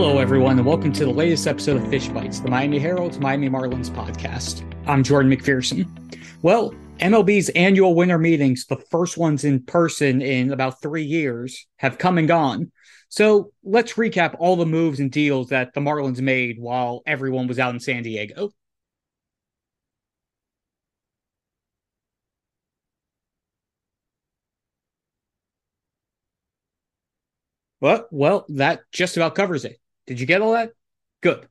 Hello, everyone, and welcome to the latest episode of Fish Bites, the Miami Herald's Miami Marlins podcast. I'm Jordan McPherson. Well, MLB's annual winter meetings, the first ones in person in about three years, have come and gone. So let's recap all the moves and deals that the Marlins made while everyone was out in San Diego. Well, well, that just about covers it. Did you get all that? Good.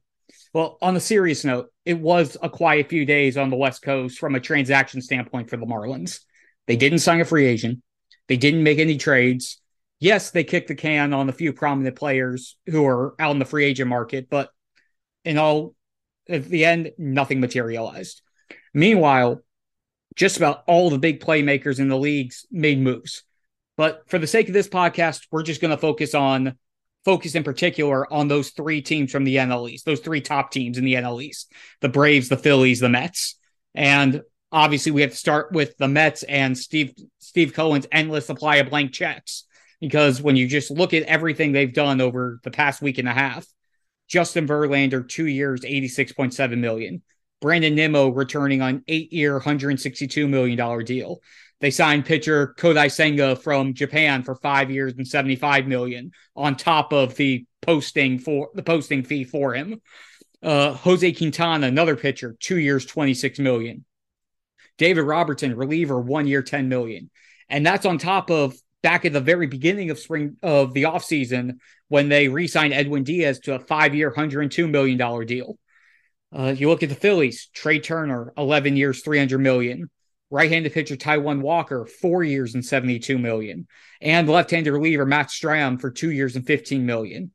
Well, on a serious note, it was a quiet few days on the West Coast from a transaction standpoint for the Marlins. They didn't sign a free agent. They didn't make any trades. Yes, they kicked the can on a few prominent players who are out in the free agent market, but in all, at the end, nothing materialized. Meanwhile, just about all the big playmakers in the leagues made moves. But for the sake of this podcast, we're just going to focus on focus in particular on those three teams from the NL East, those three top teams in the NL East, the Braves, the Phillies, the Mets. And obviously we have to start with the Mets and Steve Steve Cohen's endless supply of blank checks. Because when you just look at everything they've done over the past week and a half, Justin Verlander, two years, 86.7 million. Brandon Nimmo returning on eight year, $162 million deal. They signed pitcher Kodai Senga from Japan for five years and 75 million on top of the posting for the posting fee for him. Uh, Jose Quintana, another pitcher, two years, 26 million. David Robertson, reliever, one year, 10 million. And that's on top of back at the very beginning of spring of the offseason when they re-signed Edwin Diaz to a five-year, $102 million deal. Uh, you look at the Phillies, Trea Turner, 11 years, 300 million right-handed pitcher Taijuan Walker, four years and 72 million, and left-handed reliever Matt Strahm for two years and 15 million.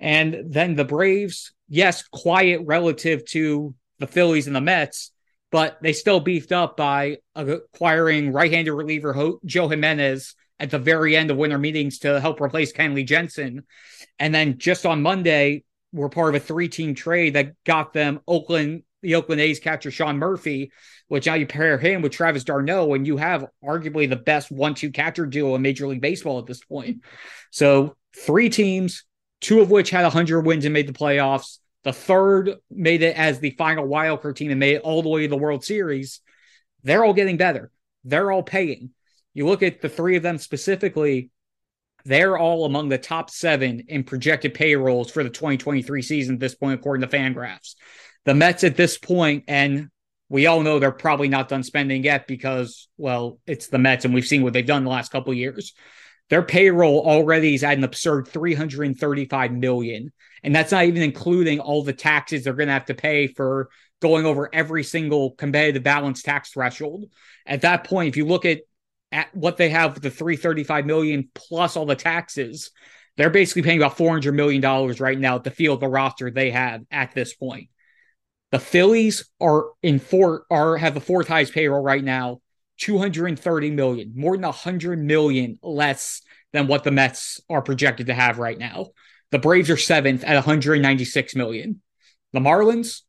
And then the Braves, yes, quiet relative to the Phillies and the Mets, but they still beefed up by acquiring right-handed reliever Joe Jimenez at the very end of winter meetings to help replace Kenley Jansen. And then just on Monday, we're part of a three-team trade that got them Oakland the Oakland A's catcher Sean Murphy, which now you pair him with Travis d'Arnaud, and you have arguably the best one-two catcher duo in Major League Baseball at this point. So three teams, two of which had 100 wins and made the playoffs. The third made it as the final wildcard team and made it all the way to the World Series. They're all getting better. They're all paying. You look at the three of them specifically, they're all among the top seven in projected payrolls for the 2023 season at this point, according to Fangraphs the Mets at this point, and we all know they're probably not done spending yet because, well, it's the Mets, and we've seen what they've done the last couple years. Their payroll already is at an absurd 335 million. And that's not even including all the taxes they're going to have to pay for going over every single competitive balance tax threshold. At that point, if you look at, at what they have, with the 335 million plus all the taxes, they're basically paying about 400 million dollars right now to field the roster they have at this point. The Phillies are in four are have the fourth highest payroll right now, 230 million, more than 100 million less than what the Mets are projected to have right now. The Braves are seventh at 196 million. The Marlins,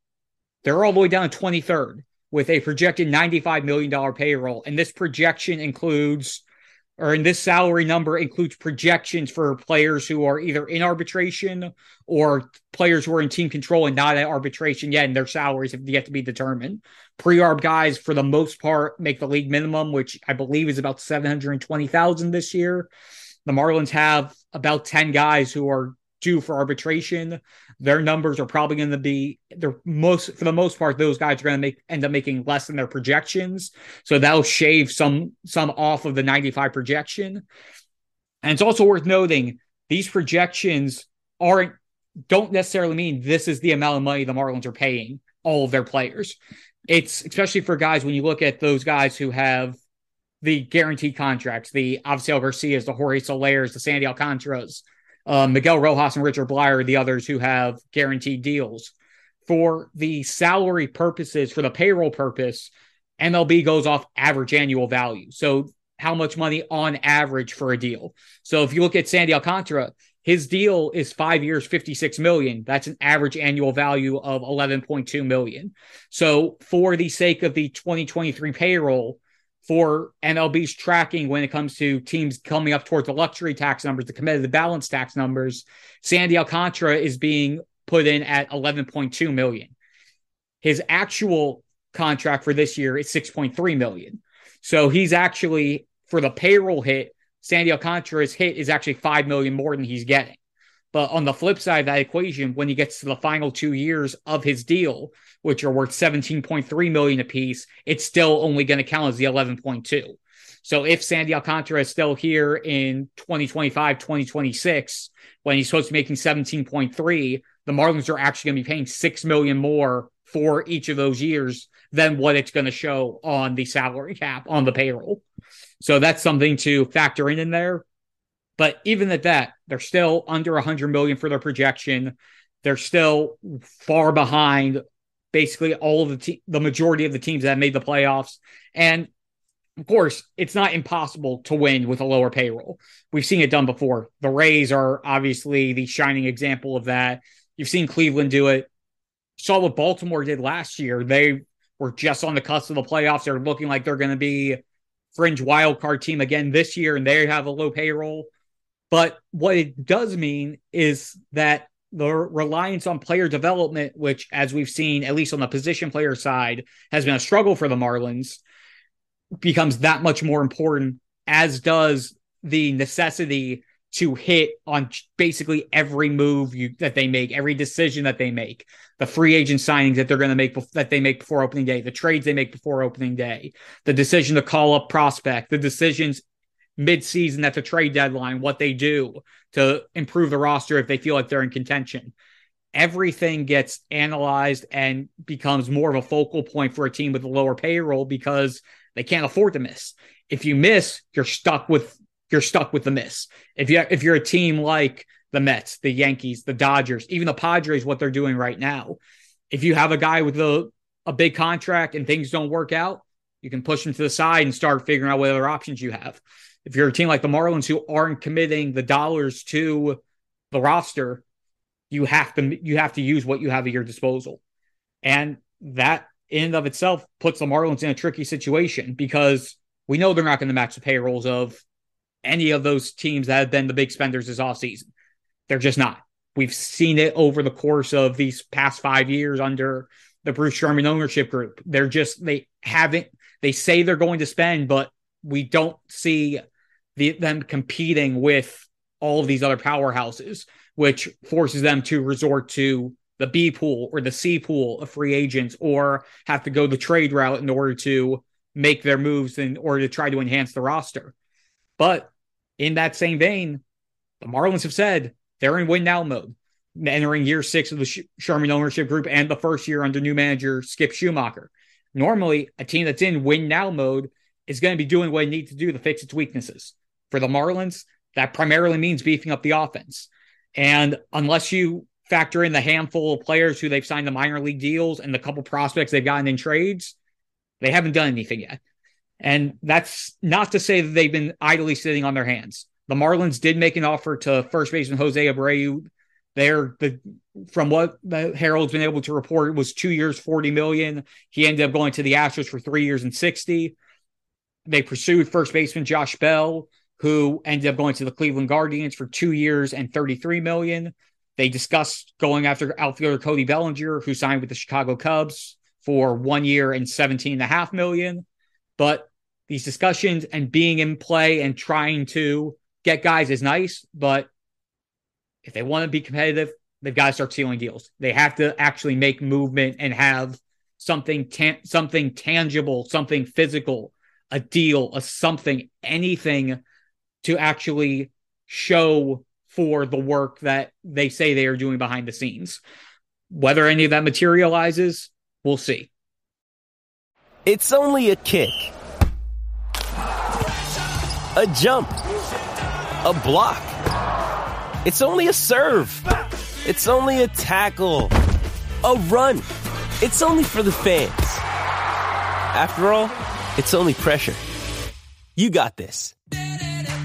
they're all the way down to 23rd with a projected $95 million payroll. And this projection includes or in this salary number includes projections for players who are either in arbitration or players who are in team control and not at arbitration yet, and their salaries have yet to be determined. Pre-arb guys, for the most part, make the league minimum, which I believe is about seven hundred twenty thousand this year. The Marlins have about ten guys who are due for arbitration. Their numbers are probably going to be they're most for the most part those guys are going to make end up making less than their projections. So that'll shave some some off of the 95 projection. And it's also worth noting these projections aren't don't necessarily mean this is the amount of money the Marlins are paying all of their players. it's especially for guys when you look at those guys who have the guaranteed contracts, the Avisail Garcias, the Jorge Solers, the Sandy Alcantaras, uh, Miguel Rojas and Richard Bleier, the others who have guaranteed deals. For the salary purposes, for the payroll purpose, MLB goes off average annual value. So how much money on average for a deal. So if you look at Sandy Alcantara, his deal is five years, 56 million. That's an average annual value of 11.2 million. So for the sake of the 2023 payroll, for MLB's tracking when it comes to teams coming up towards the luxury tax numbers, the competitive balance tax numbers, Sandy Alcantara is being put in at 11.2 million. His actual contract for this year is 6.3 million. So he's actually for the payroll hit, Sandy Alcantara's hit is actually 5 million more than he's getting. But on the flip side of that equation, when he gets to the final two years of his deal, which are worth 17.3 million apiece, it's still only going to count as the 11.2. So if Sandy Alcantara is still here in 2025, 2026, when he's supposed to be making 17.3, the Marlins are actually going to be paying 6 million more for each of those years than what it's going to show on the salary cap on the payroll. So that's something to factor in in there. But even at that, they're still under 100 million for their projection. They're still far behind basically all of the te- the majority of the teams that made the playoffs. And of course, it's not impossible to win with a lower payroll. We've seen it done before. The Rays are obviously the shining example of that. You've seen Cleveland do it. Saw what Baltimore did last year. They were just on the cusp of the playoffs. They're looking like they're going to be fringe wild card team again this year, and they have a low payroll. But what it does mean is that the reliance on player development, which, as we've seen, at least on the position player side, has been a struggle for the Marlins, becomes that much more important, as does the necessity to hit on basically every move you, that they make, every decision that they make, the free agent signings that they're going to make that they make before opening day, the trades they make before opening day, the decision to call up prospect, the decisions mid-season at the trade deadline, what they do to improve the roster if they feel like they're in contention. Everything gets analyzed and becomes more of a focal point for a team with a lower payroll because they can't afford to miss. If you miss, you're stuck with you're stuck with the miss. If you if you're a team like the Mets, the Yankees, the Dodgers, even the Padres, what they're doing right now, if you have a guy with a a big contract and things don't work out, you can push him to the side and start figuring out what other options you have if you're a team like the Marlins who aren't committing the dollars to the roster, you have to you have to use what you have at your disposal. And that in and of itself puts the Marlins in a tricky situation because we know they're not going to match the payrolls of any of those teams that have been the big spenders this offseason. They're just not. We've seen it over the course of these past five years under the Bruce Sherman ownership group. They're just, they haven't, they say they're going to spend, but we don't see the, them competing with all of these other powerhouses, which forces them to resort to the B pool or the C pool of free agents or have to go the trade route in order to make their moves in order to try to enhance the roster. But in that same vein, the Marlins have said they're in win now mode, entering year six of the Sherman ownership group and the first year under new manager Skip Schumaker. Normally, a team that's in win now mode is going to be doing what it needs to do to fix its weaknesses for the Marlins, that primarily means beefing up the offense. And unless you factor in the handful of players who they've signed the minor league deals and the couple prospects they've gotten in trades, they haven't done anything yet. And that's not to say that they've been idly sitting on their hands. The Marlins did make an offer to first baseman Jose Abreu. There, the from what the Herald's been able to report, it was two years, 40 million. He ended up going to the Astros for three years and 60. They pursued first baseman Josh Bell who ended up going to the Cleveland Guardians for two years and 33 million. They discussed going after outfielder Cody Bellinger, who signed with the Chicago Cubs for one year and 17 and a half million. But these discussions and being in play and trying to get guys is nice, but if they want to be competitive, they've got to start sealing deals. They have to actually make movement and have something something tangible, something physical, a deal, a something, anything to actually show for the work that they say they are doing behind the scenes. Whether any of that materializes, we'll see. It's only a kick, a jump, a block. It's only a serve. It's only a tackle, a run. It's only for the fans. After all, it's only pressure. You got this.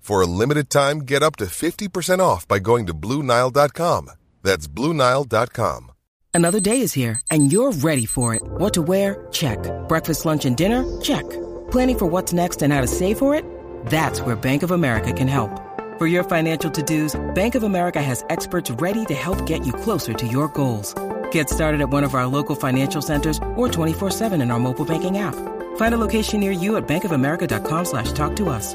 For a limited time, get up to 50% off by going to Bluenile.com. That's Bluenile.com. Another day is here, and you're ready for it. What to wear? Check. Breakfast, lunch, and dinner? Check. Planning for what's next and how to save for it? That's where Bank of America can help. For your financial to dos, Bank of America has experts ready to help get you closer to your goals. Get started at one of our local financial centers or 24-7 in our mobile banking app. Find a location near you at bankofamerica.com slash talk to us.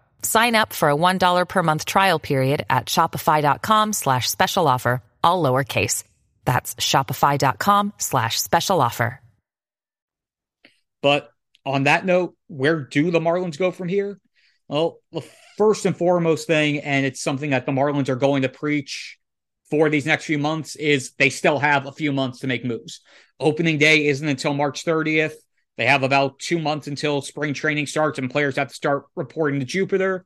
Sign up for a $1 per month trial period at shopify.com slash special offer, all lowercase. That's shopify.com slash special offer. But on that note, where do the Marlins go from here? Well, the first and foremost thing, and it's something that the Marlins are going to preach for these next few months, is they still have a few months to make moves. Opening day isn't until March 30th. They have about two months until spring training starts and players have to start reporting to Jupiter.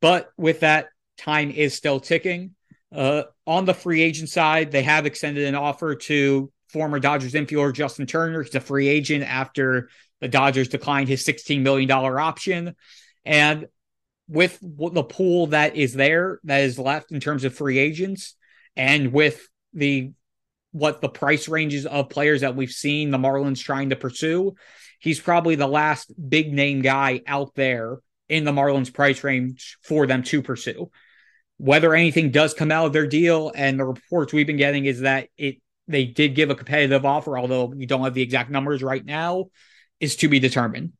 But with that, time is still ticking. Uh, on the free agent side, they have extended an offer to former Dodgers infielder Justin Turner. He's a free agent after the Dodgers declined his $16 million option. And with the pool that is there, that is left in terms of free agents, and with the what the price ranges of players that we've seen the Marlins trying to pursue, he's probably the last big name guy out there in the Marlins price range for them to pursue. Whether anything does come out of their deal, and the reports we've been getting is that it they did give a competitive offer, although we don't have the exact numbers right now, is to be determined.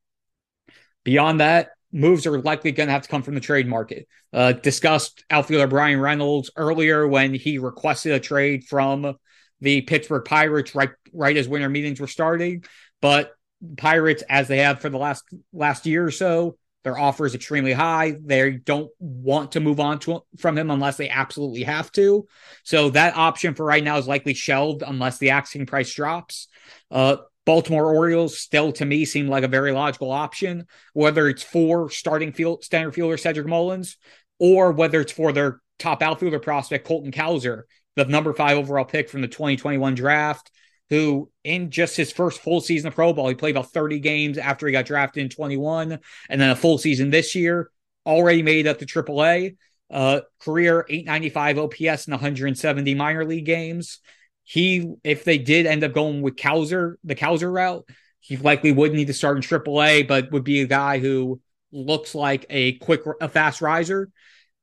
Beyond that, moves are likely going to have to come from the trade market. Uh, discussed outfielder Bryan Reynolds earlier when he requested a trade from the Pittsburgh Pirates right right as winter meetings were starting. But Pirates, as they have for the last last year or so, their offer is extremely high. They don't want to move on to, from him unless they absolutely have to. So that option for right now is likely shelved unless the asking price drops. Uh, Baltimore Orioles still to me seem like a very logical option, whether it's for starting field standard fielder Cedric Mullins or whether it's for their top outfielder prospect Colton Cowser, the number five overall pick from the 2021 draft, who in just his first full season of pro ball, he played about 30 games after he got drafted in 21, and then a full season this year, already made up to AAA. Uh, career 895 OPS in 170 minor league games. He, if they did end up going with Cowser, the Cowser route, he likely would need to start in AAA, but would be a guy who looks like a quick, a fast riser.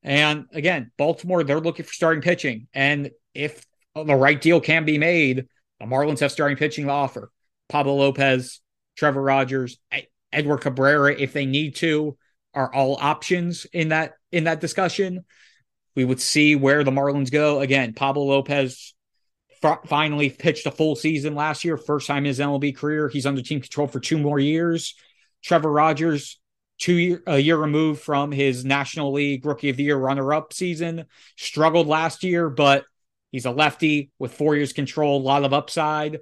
And again, Baltimore, they're looking for starting pitching. And if the right deal can be made, the Marlins have starting pitching to offer. Pablo Lopez, Trevor Rogers, Edward Cabrera, if they need to, are all options in that in that discussion. We would see where the Marlins go. Again, Pablo Lopez f- finally pitched a full season last year, first time in his MLB career. He's under team control for two more years. Trevor Rogers, two year a year removed from his National League Rookie of the Year runner up season, struggled last year, but he's a lefty with four years control, a lot of upside.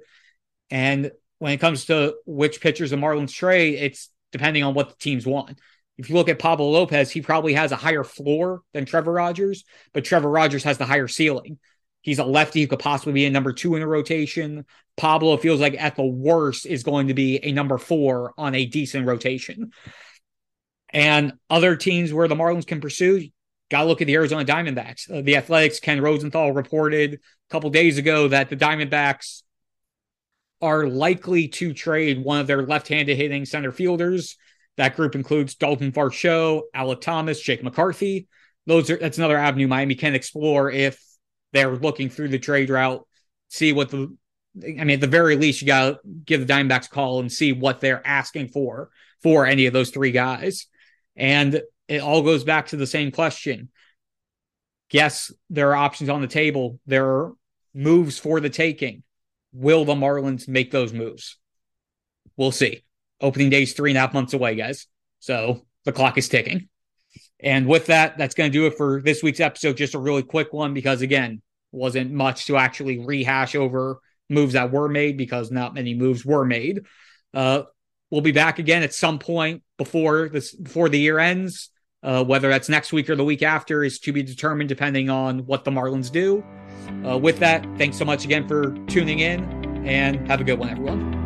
And when it comes to which pitchers the Marlins trade, it's depending on what the teams want. If you look at Pablo Lopez, he probably has a higher floor than Trevor Rogers, but Trevor Rogers has the higher ceiling. He's a lefty who could possibly be a number two in a rotation. Pablo feels like at the worst is going to be a number four on a decent rotation. And other teams where the Marlins can pursue, got to look at the Arizona Diamondbacks. Uh, the Athletics, Ken Rosenthal reported a couple days ago that the Diamondbacks are likely to trade one of their left-handed hitting center fielders. That group includes Dalton Varsho, Alek Thomas, Jake McCarthy. Those are that's another avenue Miami can explore if they're looking through the trade route, see what the I mean, at the very least, you got to give the Diamondbacks a call and see what they're asking for for any of those three guys. And it all goes back to the same question. Yes, there are options on the table. There are moves for the taking. Will the Marlins make those moves? We'll see. Opening day is three and a half months away, guys. So the clock is ticking. And with that, that's going to do it for this week's episode. Just a really quick one because, again, wasn't much to actually rehash over moves that were made because not many moves were made. Uh, we'll be back again at some point before this before the year ends. Uh, whether that's next week or the week after is to be determined depending on what the Marlins do. Uh, with that, thanks so much again for tuning in and have a good one, everyone.